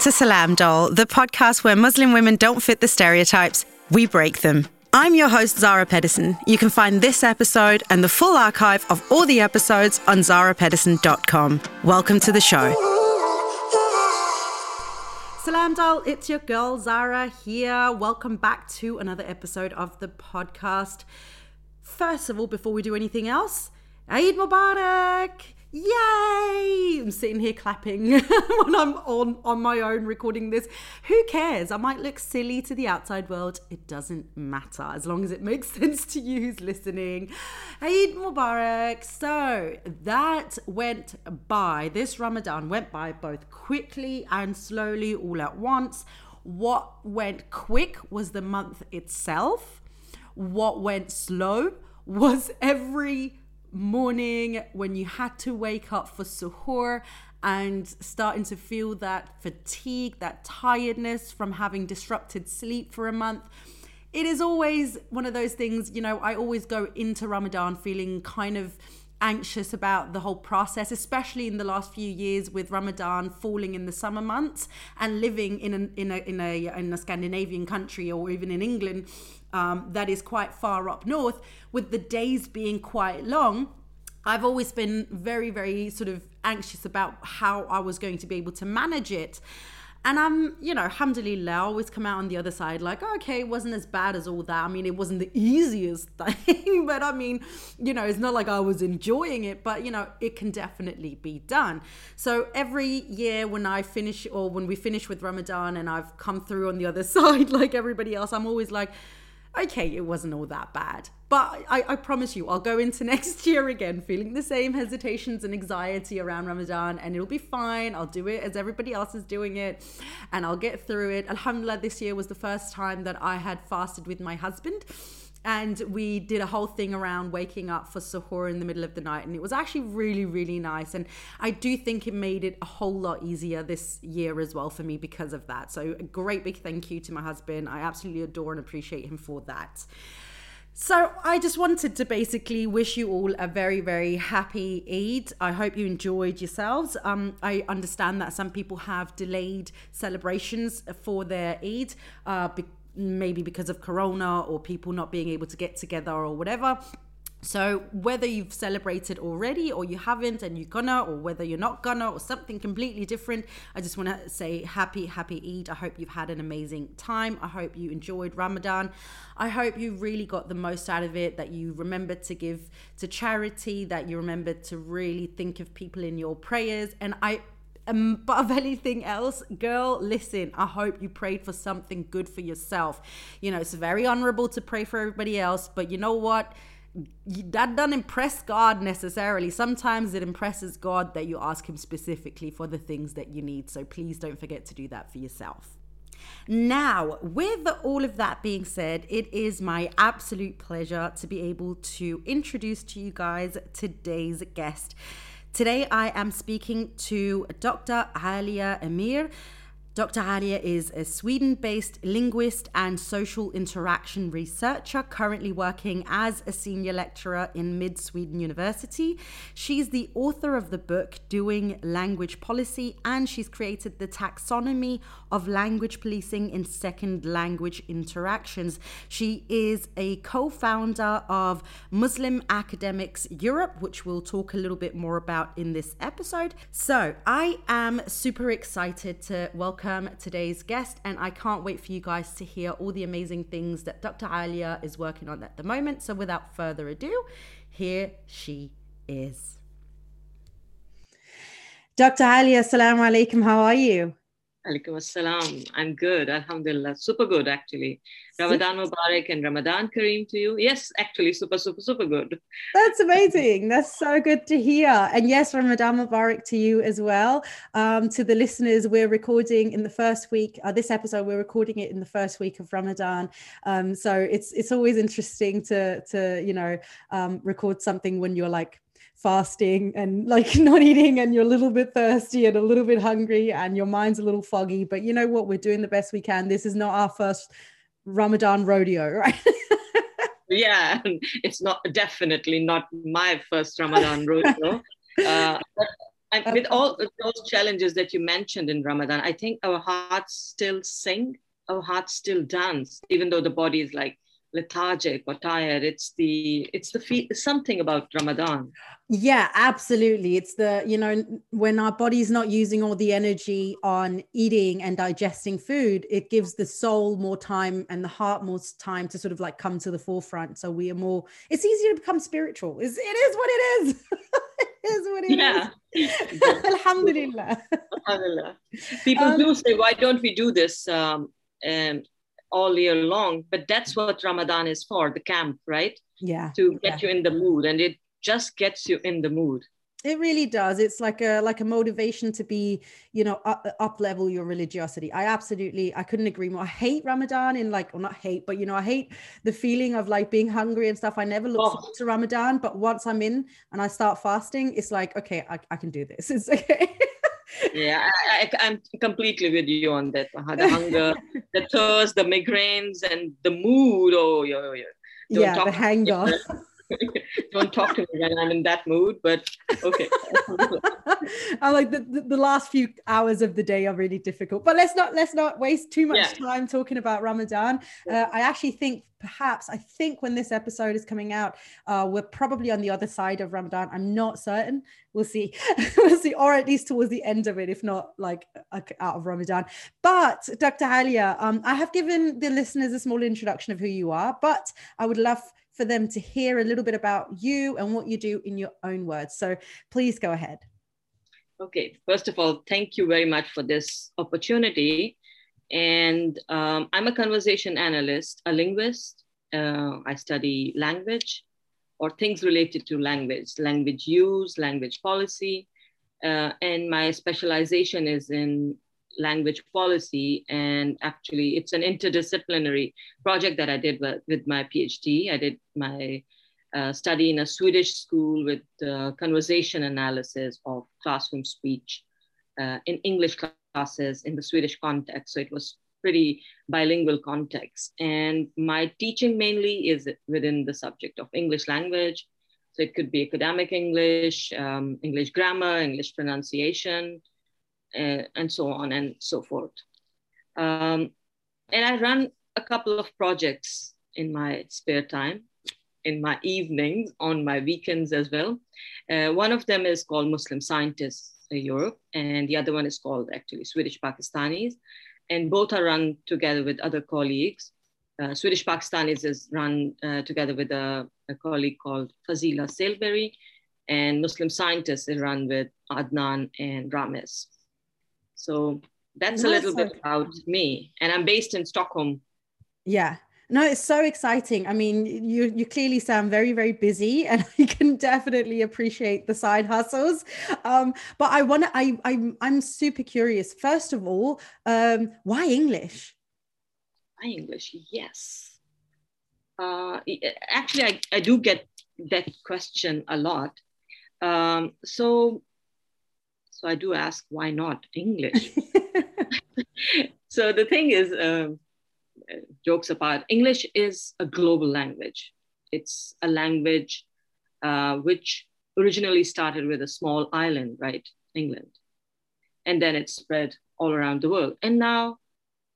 to Salam Doll, the podcast where Muslim women don't fit the stereotypes, we break them. I'm your host, Zahra Pedersen. You can find this episode and the full archive of all the episodes on zahrapedersen.com. Welcome to the show. Salam Doll, it's your girl Zahra here. Welcome back to another episode of the podcast. First of all, before we do anything else, Eid Mubarak! Yay! I'm sitting here clapping when I'm on on my own recording this. Who cares? I might look silly to the outside world. It doesn't matter as long as it makes sense to you who's listening. Eid Mubarak. So that went by. This Ramadan went by both quickly and slowly all at once. What went quick was the month itself. What went slow was every morning when you had to wake up for suhoor and starting to feel that fatigue, that tiredness from having disrupted sleep for a month. It is always one of those things, you know, I always go into Ramadan feeling kind of anxious about the whole process, especially in the last few years with Ramadan falling in the summer months and living in a, in a, in a, in a Scandinavian country or even in England um, that is quite far up north, with the days being quite long. I've always been very, very sort of anxious about how I was going to be able to manage it. And I'm, you know, alhamdulillah, I always come out on the other side like, oh, okay, it wasn't as bad as all that. I mean, it wasn't the easiest thing, but I mean, you know, it's not like I was enjoying it, but, you know, it can definitely be done. So every year when I finish or when we finish with Ramadan and I've come through on the other side like everybody else, I'm always like, okay, it wasn't all that bad. But I, I, promise you, I'll go into next year again feeling the same hesitations and anxiety around Ramadan, and it'll be fine. I'll do it as everybody else is doing it, and I'll get through it. Alhamdulillah, this year was the first time that I had fasted with my husband and we did a whole thing around waking up for suhoor in the middle of the night and it was actually really really nice and i do think it made it a whole lot easier this year as well for me because of that so a great big thank you to my husband i absolutely adore and appreciate him for that so I just wanted to basically wish you all a very, very happy Eid. I hope you enjoyed yourselves. Um, I understand that some people have delayed celebrations for their Eid uh, maybe because of corona or people not being able to get together or whatever. So whether you've celebrated already or you haven't and you're gonna or whether you're not gonna or something completely different i just want to say happy happy eid. I hope you've had an amazing time. I hope you enjoyed ramadan. I hope you really got the most out of it that you remembered to give to charity that you remembered to really think of people in your prayers. And i um, above anything else, girl, listen, I hope you prayed for something good for yourself. You know, it's very honorable to pray for everybody else, but you know what? that doesn't impress God necessarily. Sometimes it impresses God that you ask Him specifically for the things that you need. So please don't forget to do that for yourself. Now, with all of that being said, it is my absolute pleasure to be able to introduce to you guys today's guest. Today I am speaking to Dr. Alia Amir. Dr. Alia is a Sweden based linguist and social interaction researcher, currently working as a senior lecturer in Mid Sweden University. She's the author of the book Doing Language Policy, and she's created the taxonomy of language policing in second language interactions. She is a co founder of Muslim Academics Europe, which we'll talk a little bit more about in this episode. So I am super excited to welcome welcome today's guest, and I can't wait for you guys to hear all the amazing things that Dr. Alia is working on at the moment. So, without further ado, here she is. Dr. Alia, assalamu alaikum. How are you? Alaikum assalam. I'm good. Alhamdulillah. Super good, actually. Ramadan Mubarak and Ramadan Kareem to you. Yes, actually, super, super, super good. That's amazing. That's so good to hear. And yes, Ramadan Mubarak to you as well. Um, to the listeners, we're recording in the first week. Uh, this episode, we're recording it in the first week of Ramadan. Um, so it's it's always interesting to to you know um, record something when you're like fasting and like not eating and you're a little bit thirsty and a little bit hungry and your mind's a little foggy but you know what? We're doing the best we can. This is not our first ramadan rodeo right? Yeah it's not definitely not my first ramadan rodeo. Uh, with all those challenges that you mentioned in Ramadan, I think our hearts still sing, our hearts still dance, even though the body is like lethargic or tired. It's the it's the feel something about ramadan. Yeah absolutely. It's the you know when our body's not using all the energy on eating and digesting food it gives the soul more time and the heart more time to sort of like come to the forefront. So we are more it's easier to become spiritual. It's, it is what it is. It is what it yeah. is. alhamdulillah. Alhamdulillah. People um, do say why don't we do this um, and all year long but that's what ramadan is for the camp right? Yeah to get yeah. you in the mood and it just gets you in the mood. It really does. It's like a like a motivation to be you know up, up level your religiosity. I absolutely i couldn't agree more. I hate ramadan in like or not hate but you know i hate the feeling of like being hungry and stuff. I never look oh. forward to ramadan but once i'm in and i start fasting it's like okay i, I can do this. It's okay yeah, I, am completely with you on that. Uh, the hunger, the thirst, the migraines, and the mood. Oh, yeah, yeah. Don't yeah, the hanger. Don't talk to me when I'm in that mood, but okay. I like the, the, the, last few hours of the day are really difficult. But let's not let's not waste too much yeah. time talking about Ramadan. Uh, I actually think perhaps I think when this episode is coming out, uh, we're probably on the other side of Ramadan. I'm not certain. We'll see. we'll see, or at least towards the end of it, if not like out of Ramadan. But Dr. Alia, um, I have given the listeners a small introduction of who you are, but I would love for them to hear a little bit about you and what you do in your own words. So please go ahead. Okay, first of all, thank you very much for this opportunity. And um, I'm a conversation analyst, a linguist. Uh, I study language or things related to language, language use, language policy. Uh, and my specialization is in language policy. And actually, it's an interdisciplinary project that I did with, with my PhD. I did my uh, study in a Swedish school with uh, conversation analysis of classroom speech uh, in English classes in the Swedish context. So it was pretty bilingual context. And my teaching mainly is within the subject of English language. So it could be academic English, um, English grammar, English pronunciation, uh, and so on and so forth. Um, and I run a couple of projects in my spare time, in my evenings, on my weekends as well. Uh, one of them is called Muslim Scientists Europe, and the other one is called actually Swedish Pakistanis. And both are run together with other colleagues. Uh, Swedish Pakistanis is run uh, together with a, a, colleague called Fazila Sailberry, and Muslim Scientists is run with Adnan and Rames. So that's a little bit about me. And I'm based in Stockholm. Yeah. No, it's so exciting. I mean, you you clearly sound very very busy, and I can definitely appreciate the side hustles. Um, but I want to. I I'm I'm super curious. First of all, um, why English? Why English? Yes. Uh, actually, I I do get that question a lot. Um, so so I do ask, why not English? so the thing is, uh, jokes apart, English is a global language. It's a language uh, which originally started with a small island, right? England. And then it spread all around the world. And now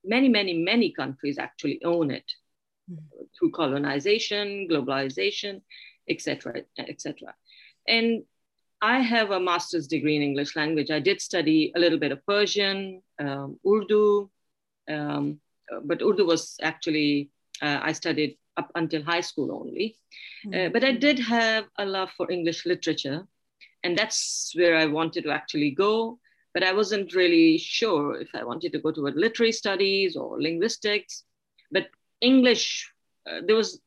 many, many, many countries actually own it mm-hmm. through colonization, globalization, etc., etc. And I have a master's degree in English language. I did study a little bit of Persian, um, Urdu, um, but Urdu was actually, uh, I studied up until high school only. Mm-hmm. Uh, but I did have a love for English literature. And that's where I wanted to actually go. But I wasn't really sure if I wanted to go toward literary studies or linguistics. But English, uh, there was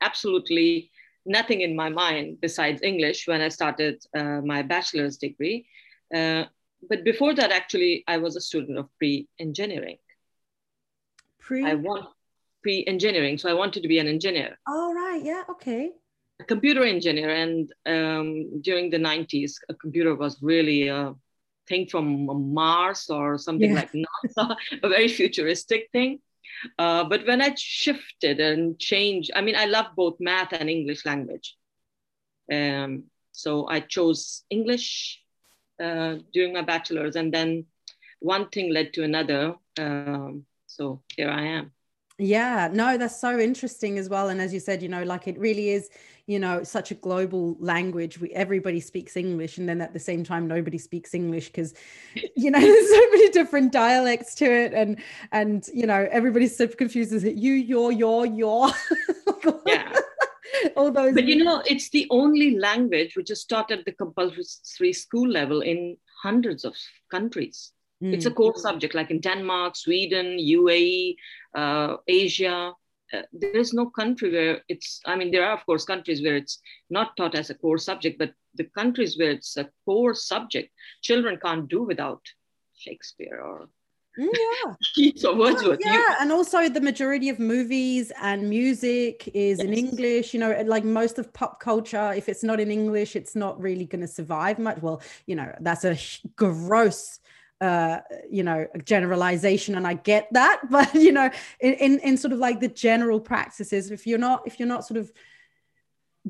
absolutely nothing in my mind besides English when I started uh, my bachelor's degree. Uh, but before that, actually, I was a student of pre-engineering. Pre? I want pre-engineering, so I wanted to be an engineer. Oh right, yeah, okay. A computer engineer, and um, during the '90s, a computer was really a thing from Mars or something yeah. like NASA, a very futuristic thing. Uh, but when I shifted and changed, I mean, I love both math and English language. Um, so I chose English uh, during my bachelor's, and then one thing led to another. Um, so here I am. Yeah, no, that's so interesting as well. And as you said, you know, like it really is, you know, such a global language. We everybody speaks English, and then at the same time, nobody speaks English because, you know, there's so many different dialects to it, and and you know, everybody's so confused. Is it you, your, your, your? yeah. All those. But you know, it's the only language which is taught at the compulsory school level in hundreds of countries. Mm. It's a mm. core subject, like in Denmark, Sweden, UAE, uh, Asia. Uh, there is no country where it's, I mean, there are, of course, countries where it's not taught as a core subject, but the countries where it's a core subject, children can't do without Shakespeare or mm, yeah. Keats or Wordsworth. Yeah, you, and also the majority of movies and music is yes. in English. You know, like most of pop culture, if it's not in English, it's not really going to survive much. Well, you know, that's a gross uh, you know a generalization and i get that but you know in, in, in sort of like the general practices if you're not if you're not sort of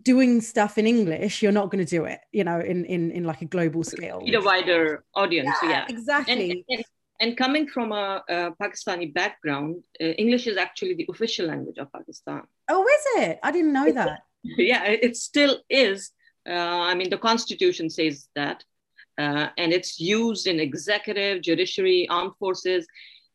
doing stuff in english you're not going to do it you know in in in like a global scale. in a wider audience yeah, yeah. exactly. and, and, and, coming from a, a pakistani background uh, english is actually the official language of pakistan. Oh is it? I didn't know that. Yeah it still is. Uh, i mean the constitution says that uh, and it's used in executive, judiciary, armed forces,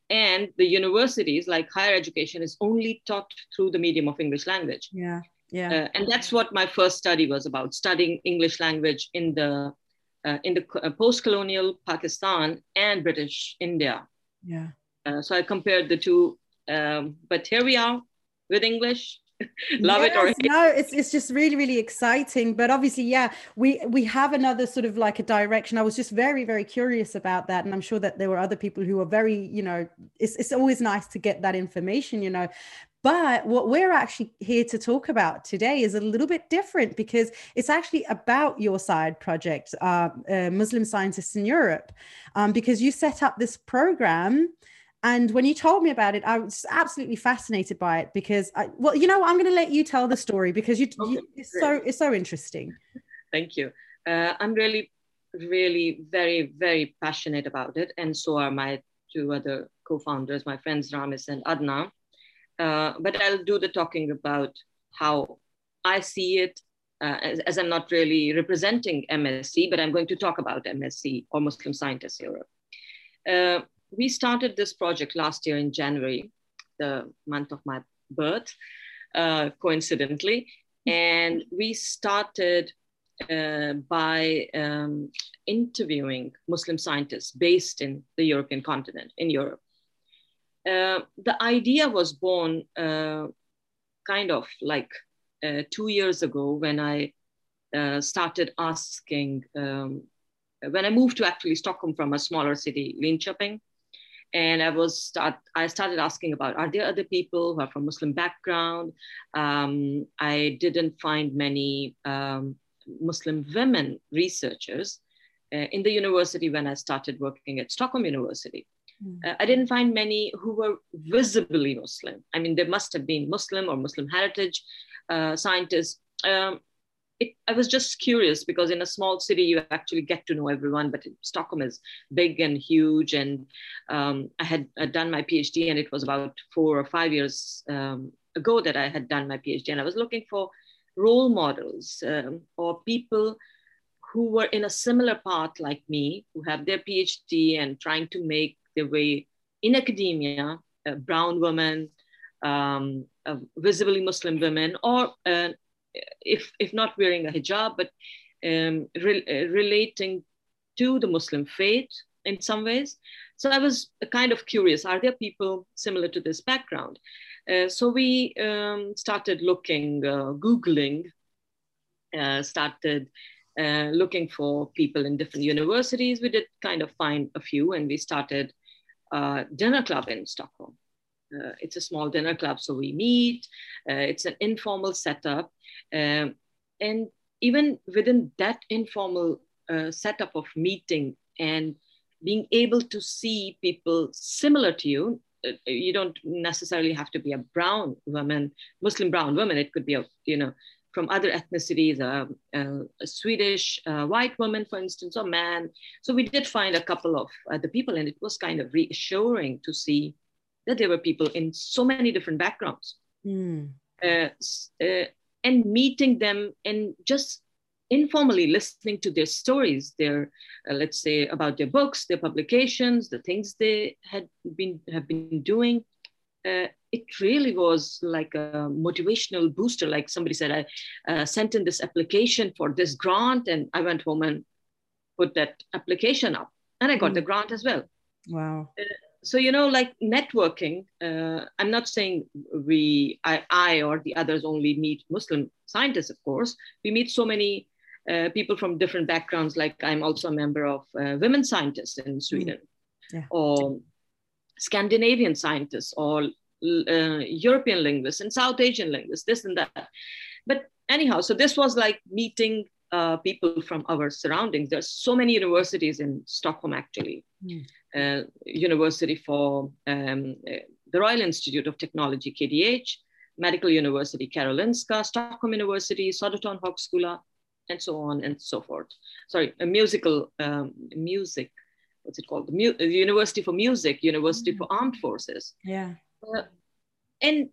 and the universities, like higher education, is only taught through the medium of English language. Yeah, yeah. Uh, and that's what my first study was about: studying English language in the uh, in the uh, post-colonial Pakistan and British India. Yeah. Uh, so I compared the two, um, but here we are with English love yes, it or hate. no it's it's just really really exciting but obviously yeah we we have another sort of like a direction i was just very very curious about that and i'm sure that there were other people who are very you know it's, it's always nice to get that information you know but what we're actually here to talk about today is a little bit different because it's actually about your side project, uh, uh, Muslim Scientists in Europe, um, because you set up this program and when you told me about it, I was absolutely fascinated by it because, I, well, you know, I'm going to let you tell the story because you, okay, you it's so it's so interesting. Thank you. Uh, I'm really, really, very, very passionate about it, and so are my two other co-founders, my friends Ramis and Adna. Uh, but I'll do the talking about how I see it, uh, as, as, I'm not really representing MSE, but I'm going to talk about MSE or Muslim Scientists Europe. We started this project last year in January, the month of my birth, uh, coincidentally. And we started uh, by um, interviewing Muslim scientists based in the European continent, in Europe. Uh, the idea was born uh, kind of like uh, two years ago when I uh, started asking, um, when I moved to actually Stockholm from a smaller city, Linköping, and I was start I started asking about are there other people who are from Muslim background? Um, I didn't find many um, Muslim women researchers uh, in the university when I started working at Stockholm University. Mm. Uh, I didn't find many who were visibly Muslim. I mean, there must have been Muslim or Muslim heritage uh, scientists. Um, it, I was just curious because in a small city you actually get to know everyone, but Stockholm is big and huge. And um, I had uh, done my PhD, and it was about four or five years um, ago that I had done my PhD, and I was looking for role models um, or people who were in a similar path like me, who have their PhD and trying to make their way in academia, brown women, um, visibly Muslim women, or uh, if if not wearing a hijab, but um, re- uh, relating to the Muslim faith in some ways. So I was kind of curious: Are there people similar to this background? Uh, so we um, started looking, uh, googling, uh, started uh, looking for people in different universities. We did kind of find a few, and we started a dinner club in Stockholm. Uh, it's a small dinner club, so we meet. Uh, it's an informal setup. Um, and even within that informal uh, setup of meeting and being able to see people similar to you, uh, you don't necessarily have to be a brown woman, Muslim brown woman. It could be a, you know, from other ethnicities, uh, uh, a Swedish uh, white woman, for instance, or man. So we did find a couple of the people, and it was kind of reassuring to see that there were people in so many different backgrounds. Mm. and meeting them and just informally listening to their stories, their uh, let's say about their books, their publications, the things they had been have been doing. Uh, it really was like a motivational booster. Like somebody said, I uh, sent in this application for this grant, and I went home and put that application up, and I got mm. the grant as well. Wow. So you know like networking uh, i'm not saying we I, I or the others only meet muslim scientists of course we meet so many uh, people from different backgrounds. Like I'm also a member of uh, women scientists in mm. Sweden, yeah. or Scandinavian scientists, or uh, European linguists and South Asian linguists, this and that. But anyhow, so this was like meeting uh, people from our surroundings. There's so many universities in Stockholm, actually. Mm. Uh, university for um, uh, the Royal Institute of Technology, KTH, Medical University, Karolinska, Stockholm University, Södertörn Högskola, and so on and so forth. Sorry, a musical um, music. What's it called? The, Mu- the University for Music, University mm. for Armed Forces. Yeah. Uh, and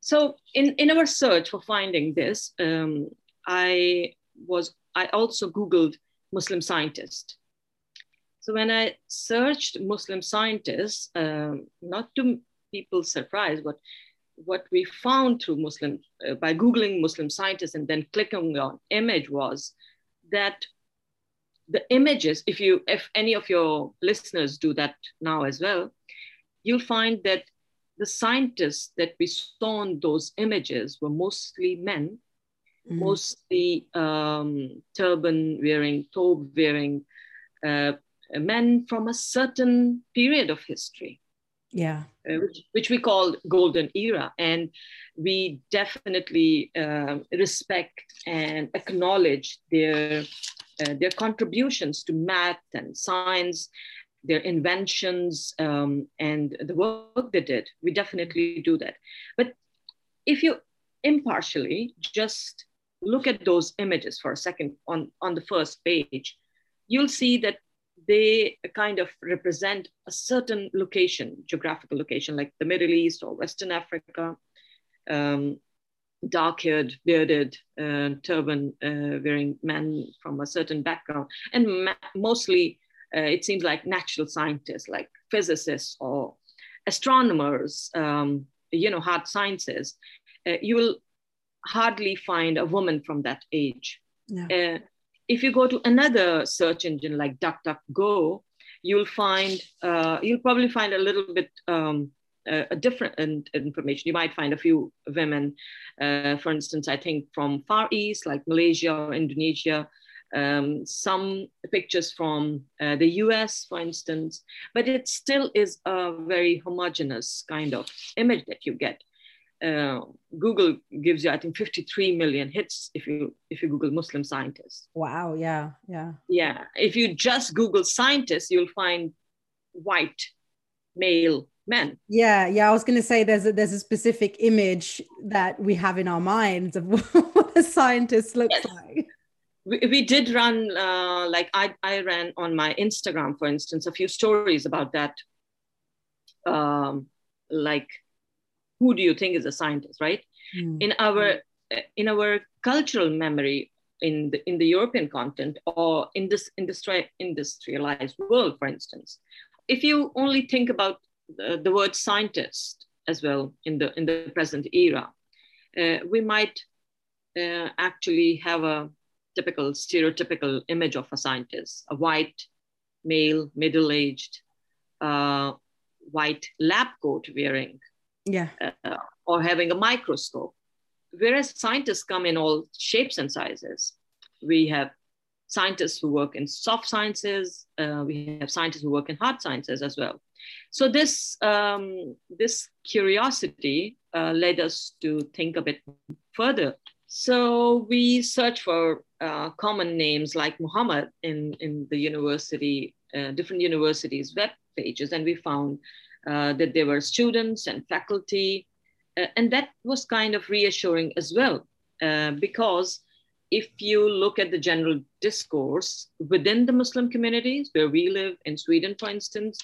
so, in in our search for finding this, um, I was I also Googled Muslim scientist. So when I searched Muslim scientists, um, not to people's surprise, but what we found through Muslim, uh, by Googling Muslim scientists and then clicking on image was that the images, if you, if any of your listeners do that now as well, you'll find that the scientists that we saw in those images were mostly men, mm. mostly um, turban wearing, tobe wearing uh, men from a certain period of history. Yeah. Uh, which, which, we call golden era. And we definitely uh, respect and acknowledge their uh, their contributions to math and science their inventions um, and the work they did. We definitely do that. But if you impartially just look at those images for a second on on the first page you'll see that they kind of represent a certain location, geographical location, like the Middle East or Western Africa, um, dark haired, bearded, uh, turban uh, wearing men from a certain background. And ma- mostly, uh, it seems like natural scientists, like physicists or astronomers, um, you know, hard sciences. Uh, you will hardly find a woman from that age. Uh, if you go to another search engine like DuckDuckGo, you'll find uh, you'll probably find a little bit um, a different information. You might find a few women, uh, for instance, I think from Far East, like Malaysia or Indonesia, um, some pictures from uh, the US, for instance, but it still is a very homogeneous kind of image that you get uh, Google gives you, I think, 53 million hits if you if you Google Muslim scientists. Wow. Yeah. Yeah. Yeah. If you just Google scientists, you'll find white male men. Yeah. Yeah. I was going to say there's a, there's a specific image that we have in our minds of what a scientist looks yes. like. We, we did run, uh, like I, I ran on my Instagram, for instance, a few stories about that. Um, like who do you think is a scientist, right? Mm. In our in our cultural memory in the in the European content or in this industri- industrialized world, for instance, if you only think about the, the word scientist as well in the in the present era, uh, we might uh, actually have a typical stereotypical image of a scientist: a white male, middle-aged, uh, white lab coat wearing, yeah. Uh, or having a microscope. Whereas scientists come in all shapes and sizes. We have scientists who work in soft sciences uh, we have scientists who work in hard sciences as well. So this um, this curiosity uh, led us to think a bit further. So we searched for uh, common names like muhammad in, in the university uh, different universities web pages and we found uh, that there were students and faculty. Uh, and that was kind of reassuring as well. uh, because if you look at the general discourse within the Muslim communities where we live in Sweden, for instance,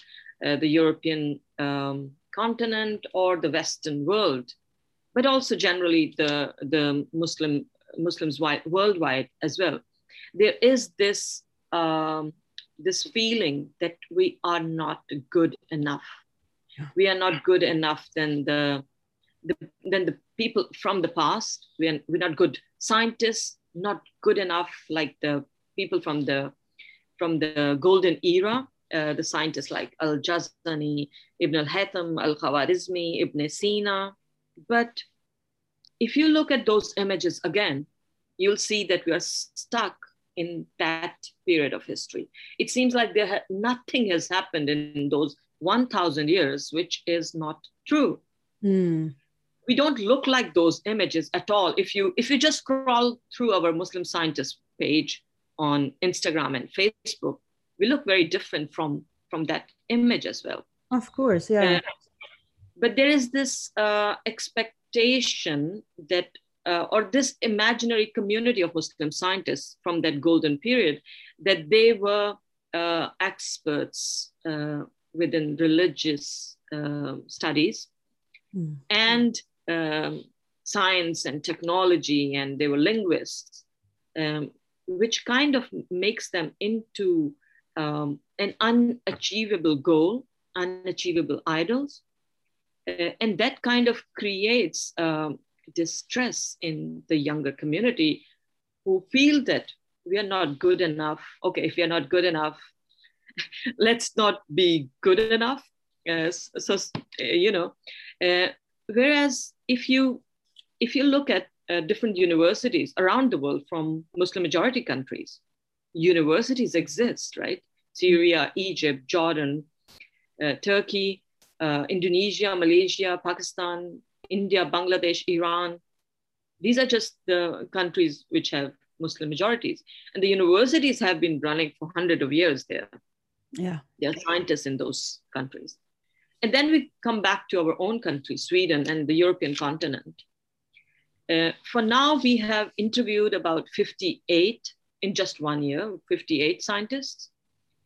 uh, the European um, continent or the Western world, but also generally the, the Muslim Muslims worldwide as well, there is this um, this feeling that we are not good enough. We are not good enough than the, the than the people from the past. We are, we're not good scientists, not good enough like the people from the from the golden era, uh, the scientists like al-Jazari Ibn al-Haytham, Al-Khwarizmi, Ibn Sina. But if you look at those images again, you'll see that we are stuck in that period of history. It seems like there ha- nothing has happened in those 1,000 years, which is not true. Mm. We don't look like those images at all. If you if you just scroll through our Muslim scientist page on Instagram and Facebook, we look very different from from that image as well. Of course, yeah. Uh, but there is this uh, expectation that uh, or this imaginary community of Muslim scientists from that golden period, that they were uh, experts uh, within religious uh, studies mm. and um, science and technology, and they were linguists, um, which kind of makes them into um, an unachievable goal, unachievable idols. Uh, and that kind of creates um, distress in the younger community who feel that we are not good enough. Okay, if we are not good enough, let's not be good enough. Uh, so, you know, uh, whereas if you if you look at uh, different universities around the world from Muslim majority countries, universities exist, right? Syria, Egypt, Jordan, uh, Turkey, uh, Indonesia, Malaysia, Pakistan, India, Bangladesh, Iran. These are just the countries which have Muslim majorities. And the universities have been running for hundreds of years there. Yeah. There are scientists in those countries. And then we come back to our own country, Sweden and the European continent. Uh, for now, we have interviewed about 58 in just one year, 58 scientists,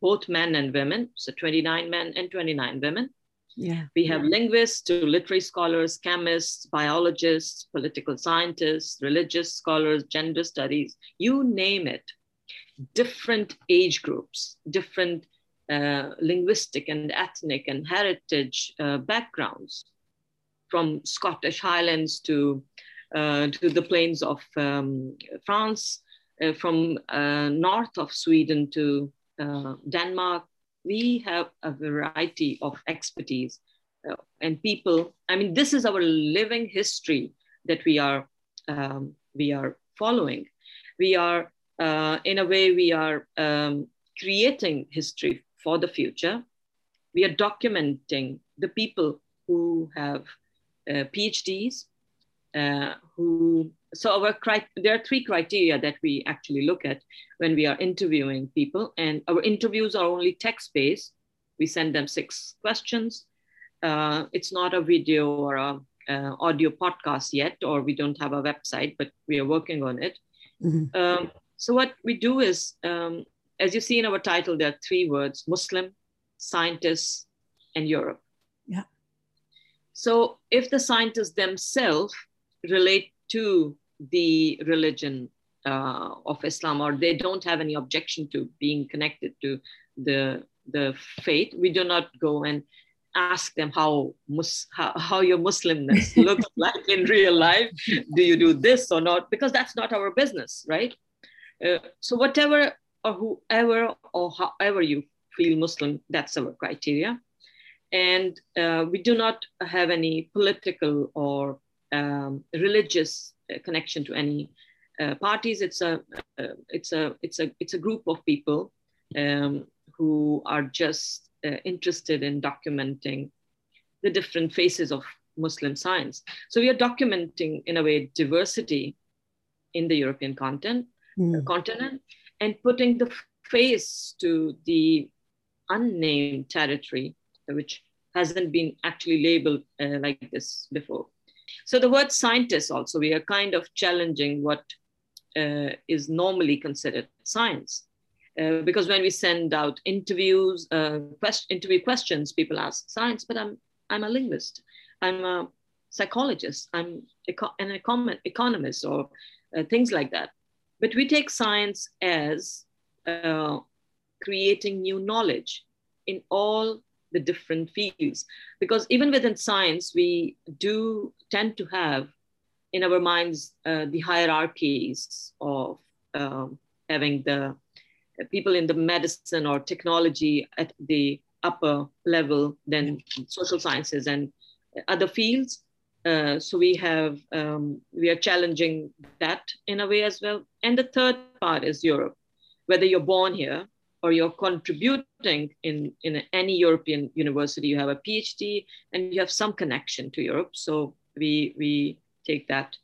both men and women, so 29 men and 29 women. Yeah. We have linguists to literary scholars, chemists, biologists, political scientists, religious scholars, gender studies, you name it. Different age groups, different uh, linguistic and ethnic and heritage uh, backgrounds, from Scottish Highlands to, uh, to the plains of um, France, uh, from north of Sweden to Denmark, we have a variety of expertise and people. I mean, this is our living history that we are um, we are following. We are, uh, in a way, we are um, creating history for the future. We are documenting the people who have uh, PhDs, uh, who so our there are three criteria that we actually look at when we are interviewing people and our interviews are only text based we send them six questions uh, it's not a video or a uh, audio podcast yet or we don't have a website but we are working on it mm-hmm. um, so what we do is um, as you see in our title there are three words muslim scientists and europe yeah so if the scientists themselves relate to the religion uh, of Islam, or they don't have any objection to being connected to the the faith. We do not go and ask them how mus- how, how your Muslimness looks like in real life. Do you do this or not? Because that's not our business, right? Uh, so whatever or whoever or however you feel Muslim, that's our criteria. And uh, we do not have any political or um, religious uh, connection to any uh, parties. It's a uh, it's a it's a it's a group of people um, who are just uh, interested in documenting the different faces of Muslim science. So we are documenting in a way diversity in the European content, mm. continent and putting the face to the unnamed territory, which hasn't been actually labeled uh, like this before. So the word scientist also, we are kind of challenging what uh, is normally considered science. Uh, because when we send out interviews, uh, quest- interview questions, people ask science, but I'm, I'm a linguist, I'm a psychologist, I'm eco- an econ- economist, or uh, things like that. But we take science as uh, creating new knowledge in all the different fields. Because even within science, we do tend to have in our minds uh, the hierarchies of um, having the people in the medicine or technology at the upper level than social sciences and other fields. Uh, so we have um, we are challenging that in a way as well. And the third part is Europe, whether you're born here or you're contributing in, in any European university, you have a PhD and you have some connection to Europe. So we, we take that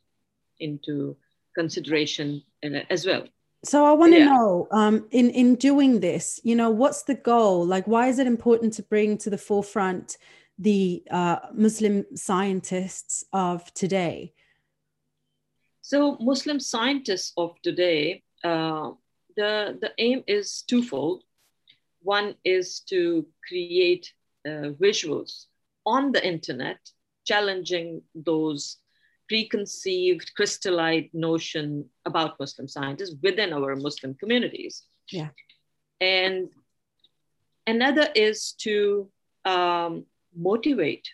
into consideration uh, as well. So I want to yeah. know, um, in in doing this, you know, what's the goal? Like, why is it important to bring to the forefront the uh, Muslim scientists of today? So Muslim scientists of today, uh, the, the aim is twofold. One is to create uh, visuals on the internet, challenging those preconceived, crystallized notion about Muslim scientists within our Muslim communities. Yeah. And another is to um, motivate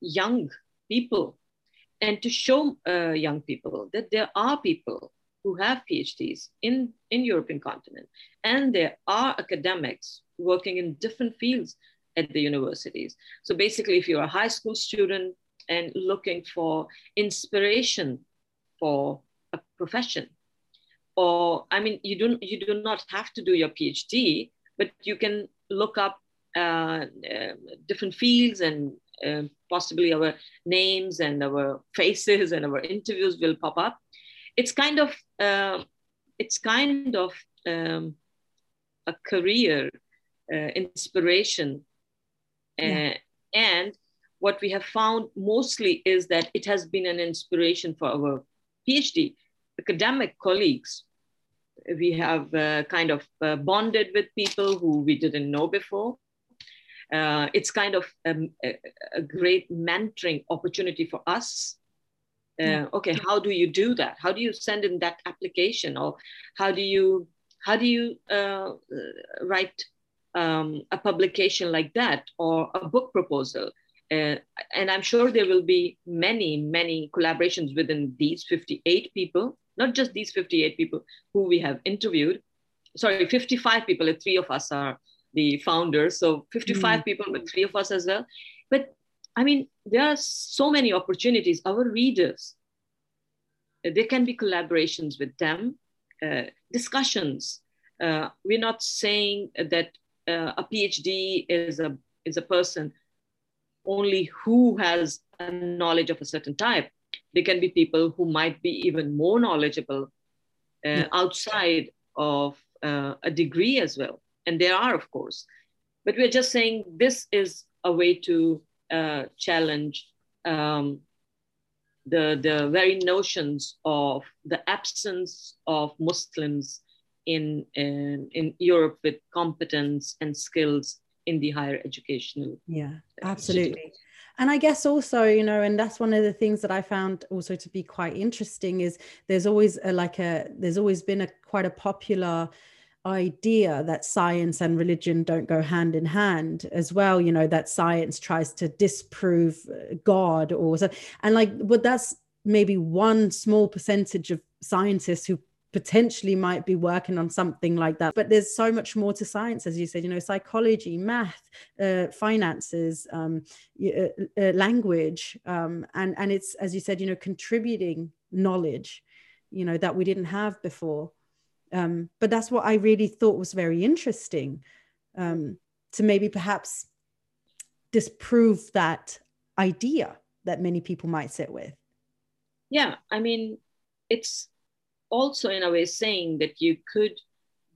young people and to show uh, young people that there are people who have PhDs in, in European continent. And there are academics working in different fields at the universities. So basically, if you're a high school student and looking for inspiration for a profession, or I mean, you don't you do not have to do your PhD, but you can look up different fields and uh, possibly our names and our faces and our interviews will pop up. It's kind of uh, it's kind of um, a career uh, inspiration. Yeah. Uh, and what we have found mostly is that it has been an inspiration for our phd academic colleagues. We have uh, kind of uh, bonded with people who we didn't know before uh, it's kind of um, a, a, great mentoring opportunity for us. Uh, okay how do you do that? How do you send in that application? Or how do you how do you uh, write um, a publication like that or a book proposal? Uh, and i'm sure there will be many many collaborations within these 58 people not just these 58 people who we have interviewed. Sorry 55 people three of us are the founders so 55 mm. people but three of us as well but I mean, there are so many opportunities. Our readers, uh, there can be collaborations with them, uh, discussions. Uh, we're not saying that uh, a PhD is a is a person only who has a knowledge of a certain type. There can be people who might be even more knowledgeable uh, outside of uh, a degree as well, and there are, of course. But we're just saying this is a way to uh, challenge um, the, the very notions of the absence of Muslims in, in, in Europe with competence and skills in the higher educational. Yeah, absolutely. And I guess also, you know, and that's one of the things that I found also to be quite interesting is there's always a, like a, there's always been a quite a popular idea that science and religion don't go hand in hand as well you know that science tries to disprove uh, god or so and like but that's maybe one small percentage of scientists who potentially might be working on something like that but there's so much more to science as you said you know psychology math uh, finances um, uh, uh, language um, and and it's as you said you know contributing knowledge you know that we didn't have before um, but that's what I really thought was very interesting um, to maybe perhaps disprove that idea that many people might sit with. Yeah, I mean, it's also in a way saying that you could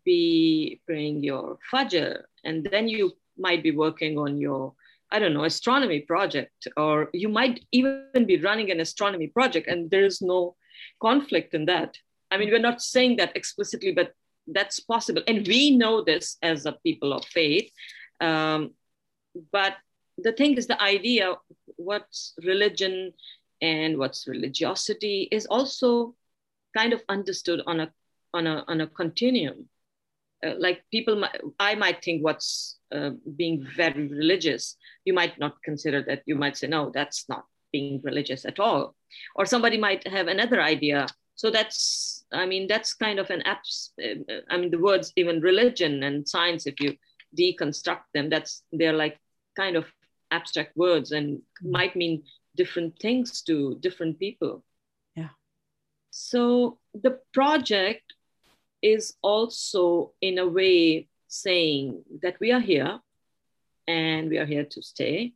be praying your Fajr and then you might be working on your I don't know, astronomy project, or you might even be running an astronomy project, and there is no conflict in that. I mean, we're not saying that explicitly, but that's possible. And we know this as a people of faith. Um, but the thing is, the idea, what's religion and what's religiosity, is also kind of understood on a on a on a continuum. Uh, like people, might, I might think what's uh, being very religious. You might not consider that. You might say, no, that's not being religious at all. Or somebody might have another idea. So that's, I mean, that's kind of an. Uh, I mean, the words even religion and science, if you deconstruct them, that's they're like kind of abstract words and might mean different things to different people. Yeah. So the project is also, in a way, saying that we are here and we are here to stay.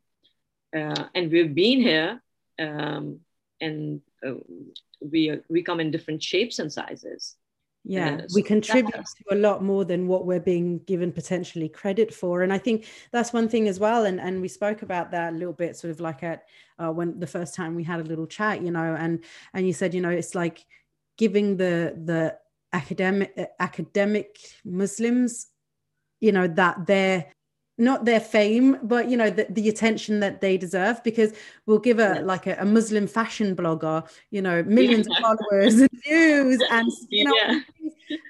Uh, and we've been here um, and uh, we, we come in different shapes and sizes. Yeah, we contribute to a lot more than what we're being given potentially credit for. And I think that's one thing as well. And, and we spoke about that a little bit, sort of like at uh, when the first time we had a little chat, you know, and and you said, you know, it's like giving the the academic academic Muslims, you know, that they're not their fame, but you know the, the attention that they deserve. Because we'll give a like a, a Muslim fashion blogger, you know, millions yeah. of followers and views, and you know, yeah.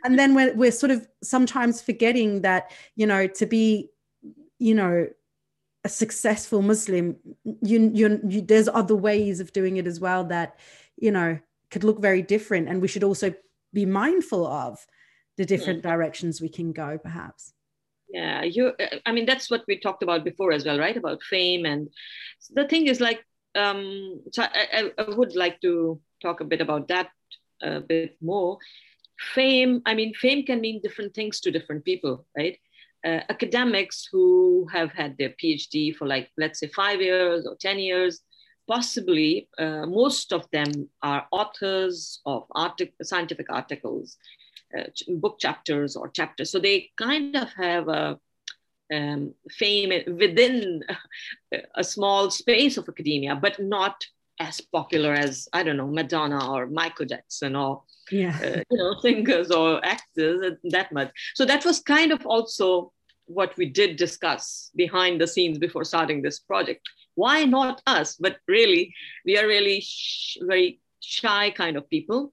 and then we're we're sort of sometimes forgetting that you know to be, you know, a successful Muslim, you you, you there's other ways of doing it as well that you know could look very different, and we should also be mindful of the hmm. different yeah. directions we can go perhaps yeah you i mean that's what we talked about before as well right? About fame and the thing is like um so I, I would like to talk a bit about that a bit more. Fame i mean fame can mean different things to different people right? Uh, academics who have had their phd for like let's say five years or 10 years possibly uh, most of them are authors of artic- scientific articles, book chapters or chapters. So they kind of have a um, fame within a small space of academia, but not as popular as I don't know Madonna or Michael Jackson or yeah. uh, you know singers or actors that much. So that was kind of also what we did discuss behind the scenes before starting this project why not us? But really, we are really sh- very shy kind of people.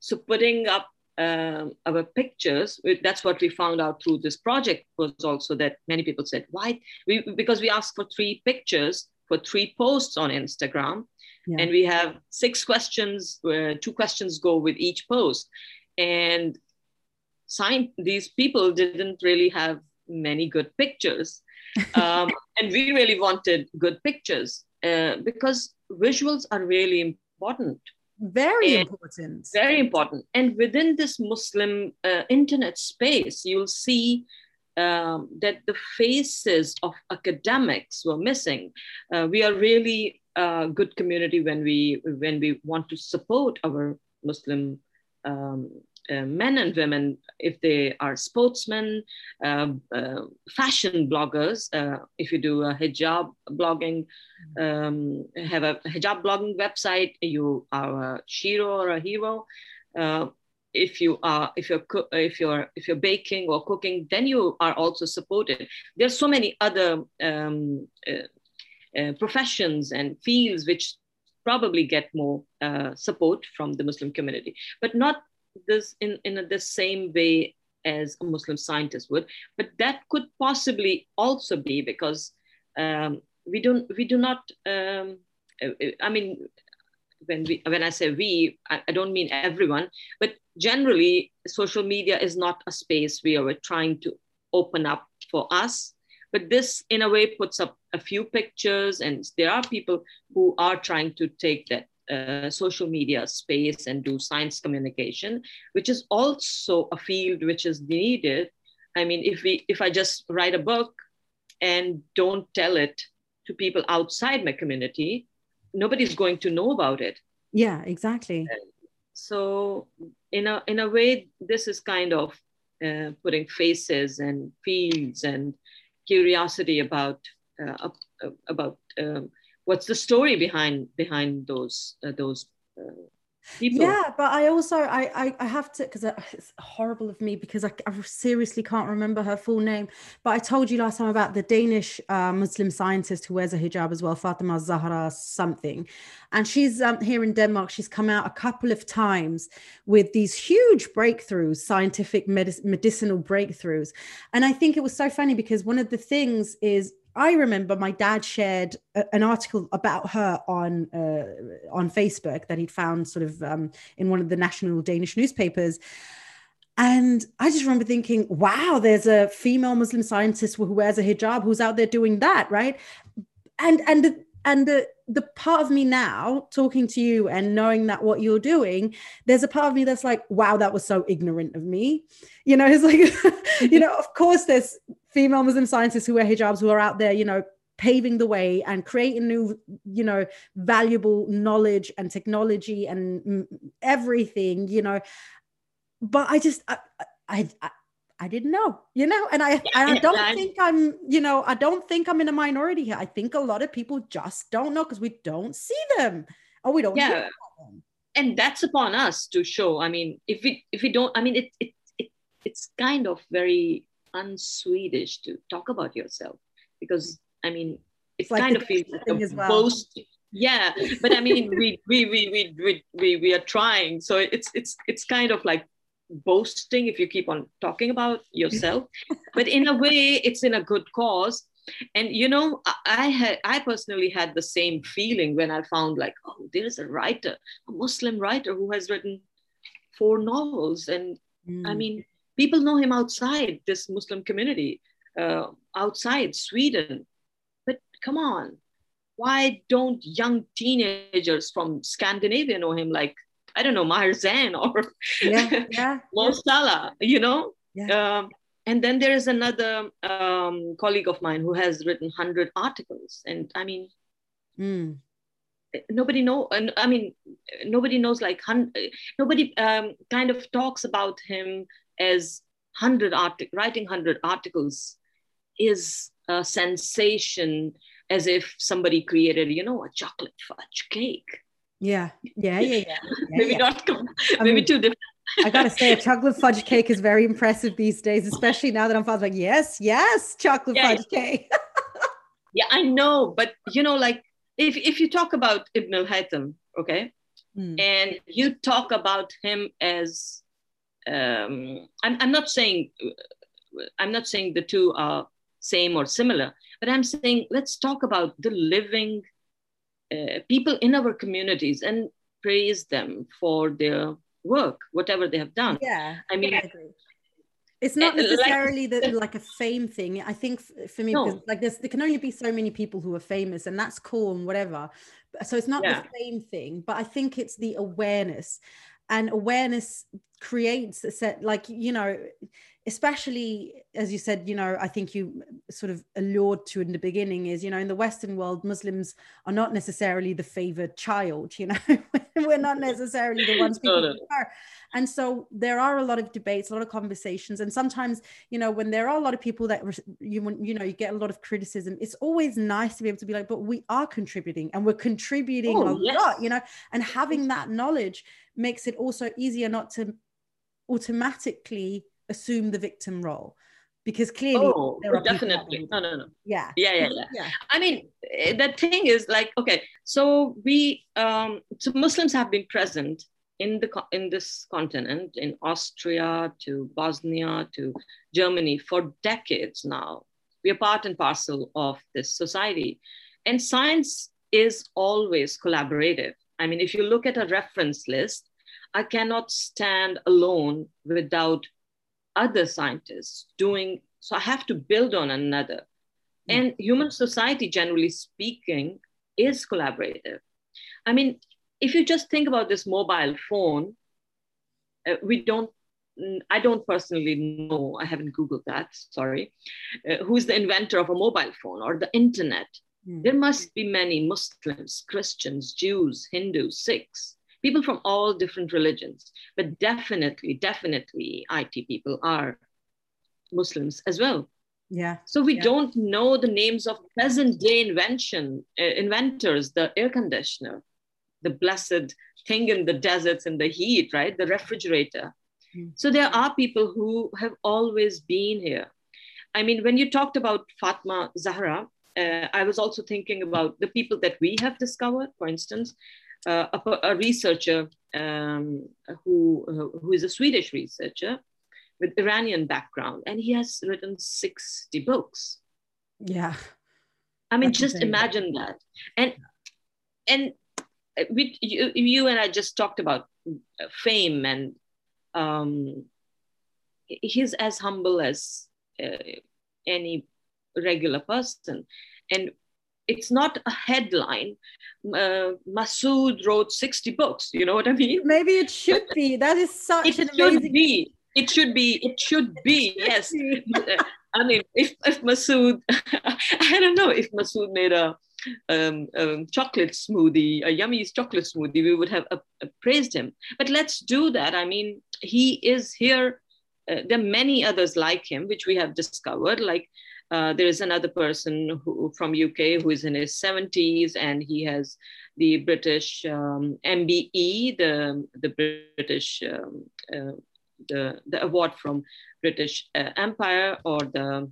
So putting up um, our pictures, that's what we found out through this project was also that many people said, why? We, because we asked for three pictures for three posts on Instagram. Yeah. And we have six questions, where two questions go with each post. And sign, these people didn't really have many good pictures um, and we really wanted good pictures uh, because visuals are really important. Very and important. Very important. And within this Muslim uh, internet space, you'll see um, that the faces of academics were missing. Uh, we are really a good community when we when we want to support our Muslim um, uh, men and women, if they are sportsmen, uh, uh, fashion bloggers, uh, if you do a hijab blogging, um, have a hijab blogging website, you are a shiro or a hero. If you are if you're if you're if you're baking or cooking, then you are also supported. There's so many other um, professions and fields which probably get more uh, support from the Muslim community, but not this in, in the same way as a Muslim scientist would, but that could possibly also be because um, we don't we do not. Um, I mean, when we when I say we, I, I, don't mean everyone, but generally, social media is not a space we are trying to open up for us. But this, in a way, puts up a few pictures, and there are people who are trying to take that uh, social media space and do science communication, which is also a field which is needed. I mean, if we if I just write a book and don't tell it to people outside my community, nobody's going to know about it. Yeah, exactly. So in a in a way, this is kind of uh, putting faces and fields and curiosity about uh, uh, about um, what's the story behind behind those uh, those uh, people. Yeah, but I also I I, I have to because it's horrible of me because I, I, seriously can't remember her full name. But I told you last time about the Danish uh, Muslim scientist who wears a hijab as well, Fatima Zahra something, and she's um, here in Denmark. She's come out a couple of times with these huge breakthroughs, scientific medic- medicinal breakthroughs, and I think it was so funny because one of the things is I remember my dad shared a, an article about her on uh, on Facebook that he'd found sort of um, in one of the national Danish newspapers. And I just remember thinking, wow, there's a female Muslim scientist who wears a hijab who's out there doing that, right? And and and the the part of me now talking to you and knowing that what you're doing there's a part of me that's like wow that was so ignorant of me. You know it's like you know of course there's female muslim scientists who wear hijabs who are out there you know paving the way and creating new you know valuable knowledge and technology and everything you know. But i just i i, I I didn't know, you know, and I, I don't think I'm, you know, I don't think I'm in a minority here. I think a lot of people just don't know because we don't see them or we don't. Yeah. And that's upon us to show. I mean, if we if we don't, I mean, it it, it it's kind of very unswedish to talk about yourself because I mean, it's, like kind of feels like a well. boast. Yeah, but I mean, we, we we we we we we are trying, so it's it's it's kind of like boasting if you keep on talking about yourself. But in a way it's in a good cause. And you know i had i personally had the same feeling when i found like oh there's a writer a muslim writer who has written four novels. And mm. i mean people know him outside this muslim community uh, outside sweden. But come on why don't young teenagers from scandinavia know him? Like I don't know, Maher Zain or yeah, yeah, Mo Salah, you know? Yeah. Um, and then there is another um, colleague of mine who has written 100 articles. And I mean, mm. nobody know, I mean, nobody knows like, nobody um, kind of talks about him as 100 artic- writing 100 articles is a sensation as if somebody created, you know, a chocolate fudge cake. Yeah, yeah, yeah, yeah. yeah maybe yeah. not. Maybe mean, too different. I gotta say, a chocolate fudge cake is very impressive these days, especially now that I'm father. like, yes, yes, chocolate yeah, fudge cake. yeah, I know, but you know, like if if you talk about Ibn al-Haytham, okay, mm. and you talk about him as, um, I'm I'm not saying, I'm not saying the two are same or similar, but I'm saying let's talk about the living uh, people in our communities and praise them for their work, whatever they have done. Yeah, I mean, I it's not necessarily like, the, like a fame thing. I think for me, no. like there's there can only be so many people who are famous, and that's cool and whatever. So it's not yeah. the fame thing, but I think it's the awareness, and awareness creates a set like you know especially as you said you know i think you sort of allured to in the beginning is you know in the western world muslims are not necessarily the favored child you know we're not necessarily the ones people no, no. are and so there are a lot of debates a lot of conversations and sometimes you know when there are a lot of people that you you know you get a lot of criticism it's always nice to be able to be like but we are contributing and we're contributing oh, a yes. lot you know and having that knowledge makes it also easier not to automatically assume the victim role because clearly oh, definitely. no no no. Yeah. yeah yeah yeah. Yeah. I mean eh, the thing is like okay so we um so muslims have been present in the in this continent in austria to bosnia to germany for decades now. We are part and parcel of this society. And science is always collaborative. I mean if you look at a reference list i cannot stand alone without other scientists doing so i have to build on another mm. and human society generally speaking is collaborative i mean if you just think about this mobile phone uh, we don't i don't personally know i haven't googled that sorry uh, who's the inventor of a mobile phone or the internet mm. there must be many muslims christians jews hindus sikhs people from all different religions, but definitely, definitely IT people are Muslims as well. Yeah. So we yeah. don't know the names of present day invention uh, inventors, the air conditioner, the blessed thing in the deserts in the heat, right? The refrigerator. Mm. So there are people who have always been here. I mean, when you talked about Fatma Zahra, uh, I was also thinking about the people that we have discovered. For instance, uh, a, a, researcher um, who uh, who is a Swedish researcher with Iranian background, and he has written sixty books. Yeah, I mean, That's just imagine that, and and we, you, you and I just talked about fame, and um, he's as humble as uh, any regular person. And it's not a headline. Uh, Masood wrote 60 books. You know what I mean? Maybe it should be. That is such it an should. Be. It should be. It should be. Yes. I mean, if if Masood, I don't know if Masood made a um, um, chocolate smoothie, a yummy chocolate smoothie, we would have uh, praised him. But let's do that. I mean, he is here. Uh, there are many others like him, which we have discovered. Like uh, there is another person who, from UK who is in his 70s and he has the British um, MBE, the, the British, um, uh, the, the award from British uh, Empire or the,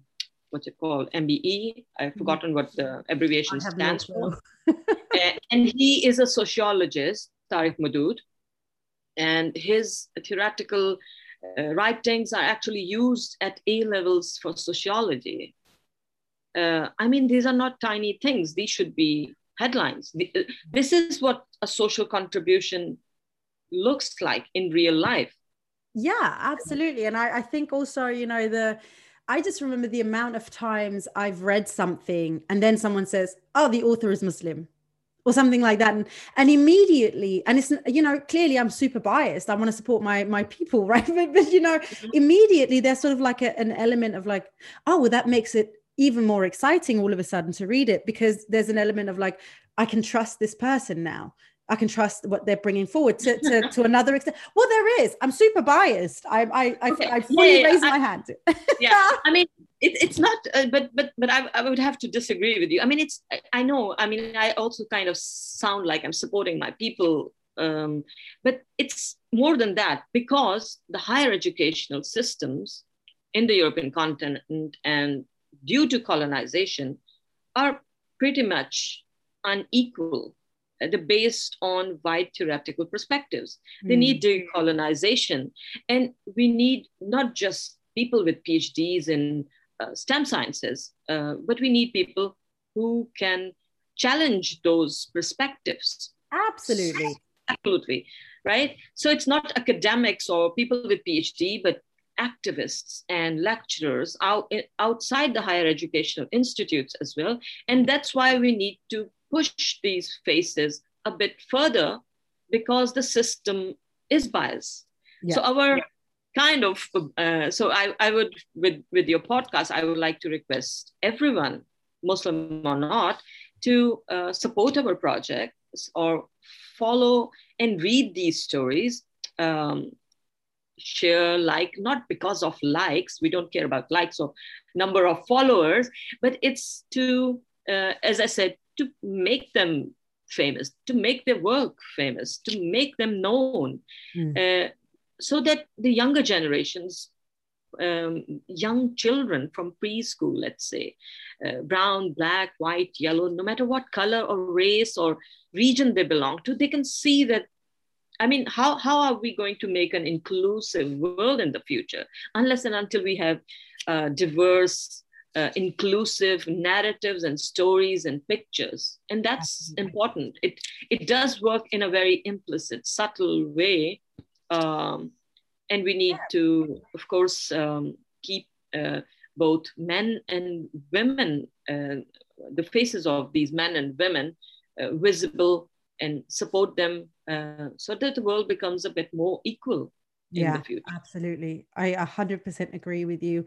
what's it called, MBE. I've mm-hmm. forgotten what the abbreviation stands for. and he is a sociologist, Tariq Modood, and his theoretical uh, writings are actually used at A levels for sociology uh, I mean, these are not tiny things. These should be headlines. Uh, this is what a social contribution looks like in real life. Yeah, absolutely. And I, I think also, you know, the, I just remember the amount of times I've read something and then someone says, oh, the author is Muslim or something like that and and immediately and it's you know clearly i'm super biased i want to support my my people right but, but you know mm-hmm. immediately there's sort of like a, an element of like oh well that makes it even more exciting all of a sudden to read it because there's an element of like i can trust this person now. I can trust what they're bringing forward to, to, to another extent. Well there is. I'm super biased. I i i, okay. I fully yeah, raise I, my hand. Yeah. I mean it, it's not uh, but but but I, I would have to disagree with you. I mean it's I, I know. I mean i also kind of sound like i'm supporting my people um, but it's more than that because the higher educational systems in the European continent and due to colonization are pretty much unequal. Uh, they're based on wide theoretical perspectives. They mm. need decolonization. And we need not just people with PhDs in uh, STEM sciences, uh, but we need people who can challenge those perspectives. Absolutely. Absolutely. Right. So it's not academics or people with PhD, but activists and lecturers out, outside the higher educational institutes as well. And that's why we need to push these faces a bit further because the system is biased. Yeah. So our yeah. kind of, uh, so I, I would, with, with your podcast, I would like to request everyone, Muslim or not, to uh, support our projects or follow and read these stories. Um, share like not because of likes we don't care about likes or number of followers but it's to uh, as i said to make them famous to make their work famous to make them known mm. uh, so that the younger generations um, young children from preschool let's say uh, brown black white yellow no matter what color or race or region they belong to they can see that I mean, how, how are we going to make an inclusive world in the future unless and until we have uh, diverse, uh, inclusive narratives and stories and pictures? And that's important. It, it does work in a very implicit, subtle way. Um, and we need to, of course, um, keep uh, both men and women, uh, the faces of these men and women uh, visible and support them uh, so that the world becomes a bit more equal yeah, Absolutely. I 100% agree with you.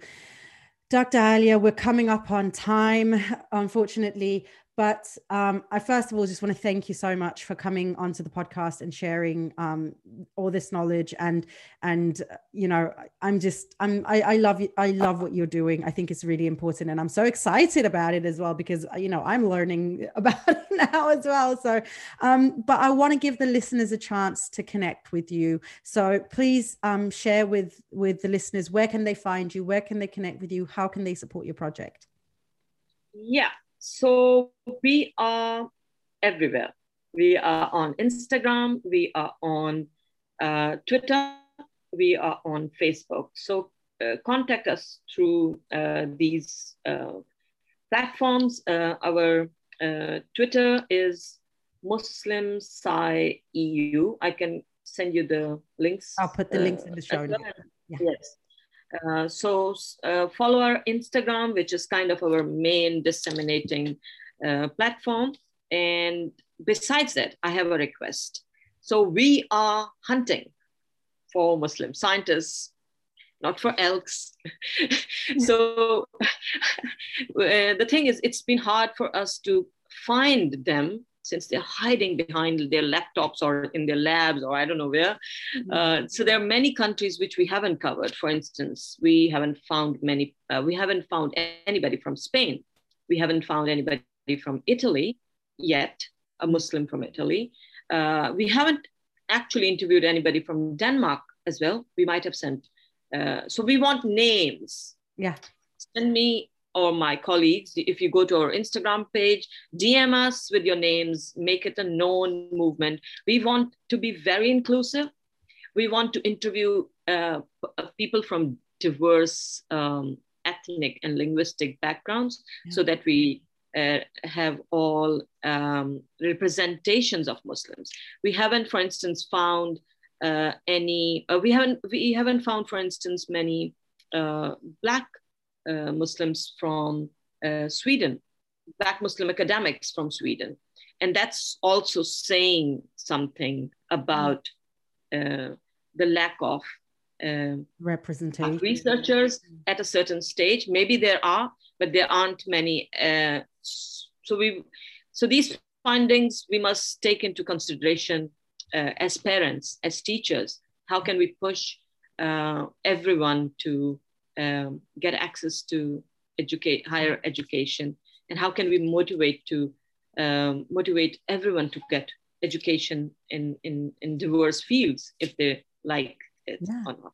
Dr. Alia, we're coming up on time, unfortunately, but um, I first of all just want to thank you so much for coming onto the podcast and sharing um, all this knowledge and and you know I'm just I'm I, I love you I love what you're doing. I think it's really important and I'm so excited about it as well because you know I'm learning about it now as well. So um, but I want to give the listeners a chance to connect with you. So please um, share with with the listeners where can they find you, where can they connect with you, how can they support your project? Yeah, so we are everywhere. We are on Instagram, we are on uh, Twitter, we are on Facebook. So uh, contact us through uh, these uh, platforms. Uh, our uh, Twitter is Muslim Sci EU. I can send you the links. I'll put the links in the show notes. Yes. Uh, so uh, follow our Instagram, which is kind of our main disseminating uh, platform. And besides that, I have a request. So we are hunting for Muslim scientists, not for elks. so uh, the thing is, it's been hard for us to find them since they're hiding behind their laptops or in their labs or I don't know where. Mm-hmm. Uh, so there are many countries which we haven't covered. For instance, we haven't found many. Uh, we haven't found anybody from Spain. We haven't found anybody from Italy yet. A Muslim from Italy. Uh, we haven't actually interviewed anybody from Denmark as well. We might have sent. Uh, so we want names. Yeah. Send me or my colleagues, if you go to our Instagram page, DM us with your names, make it a known movement. We want to be very inclusive. We want to interview uh, people from diverse um, ethnic and linguistic backgrounds yeah. so that we uh, have all um, representations of Muslims. We haven't, for instance, found uh, any. Uh, we haven't. We haven't found, for instance, many uh, black Muslims from uh, Sweden, Black Muslim academics from Sweden. And that's also saying something about uh, the lack of representation researchers at a certain stage. Maybe there are, but there aren't many. so we, so these findings we must take into consideration uh, as parents, as teachers. How can we push uh, everyone to um, get access to educate higher education and how can we motivate to um, motivate everyone to get education in, in, in diverse fields if they like it yeah. or not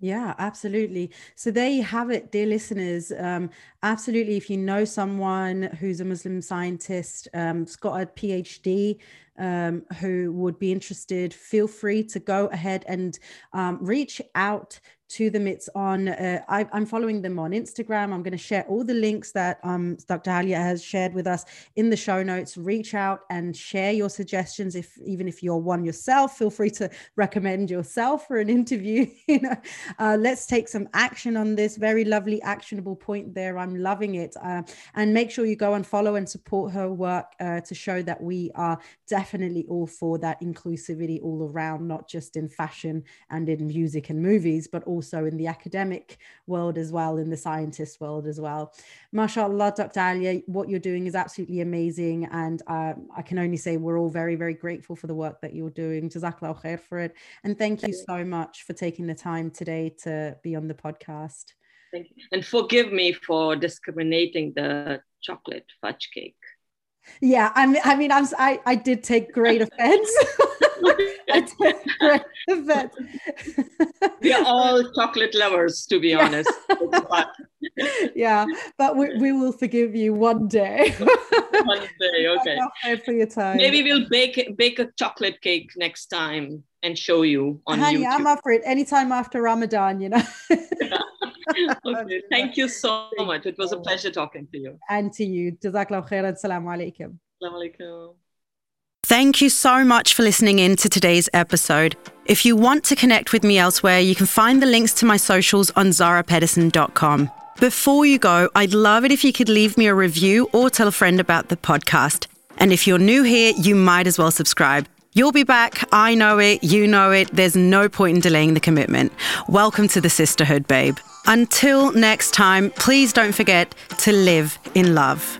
yeah, absolutely. So there you have it, dear listeners. Um, absolutely, if you know someone who's a Muslim scientist, um, has got a PhD, um, who would be interested, feel free to go ahead and um, reach out to them. It's on, uh, I, am following them on Instagram. I'm going to share all the links that um, Dr. Alia has shared with us in the show notes. Reach out and share your suggestions. If even if you're one yourself, feel free to recommend yourself for an interview. you know, uh, let's take some action on this. Very lovely, actionable point there. I'm loving it. Uh, and make sure you go and follow and support her work uh, to show that we are definitely all for that inclusivity all around, not just in fashion and in music and movies, but also also in the academic world as well, in the scientist world as well. MashaAllah, Dr. Alia, what you're doing is absolutely amazing. And uh, I can only say we're all very, very grateful for the work that you're doing. Jazakallah khair for it. And thank you so much for taking the time today to be on the podcast. Thank you. And forgive me for discriminating the chocolate fudge cake. Yeah, I mean, I mean, I'm, I, I did take great offense. I took great offense. we are all chocolate lovers, to be honest. yeah, but we, we will forgive you one day. one day, okay. For your time. Maybe we'll bake bake a chocolate cake next time and show you on Honey, YouTube. I'm up for it anytime after Ramadan, you know. okay. Thank you so much. It was a pleasure talking to you. And to you. Jazakallah khairan. Assalamu alaikum. Assalamu alaikum. Thank you so much for listening in to today's episode. If you want to connect with me elsewhere, you can find the links to my socials on zahrapedersen.com. Before you go, I'd love it if you could leave me a review or tell a friend about the podcast. And if you're new here, you might as well subscribe. You'll be back. I know it. You know it. There's no point in delaying the commitment. Welcome to the sisterhood, babe. Until next time, please don't forget to live in love.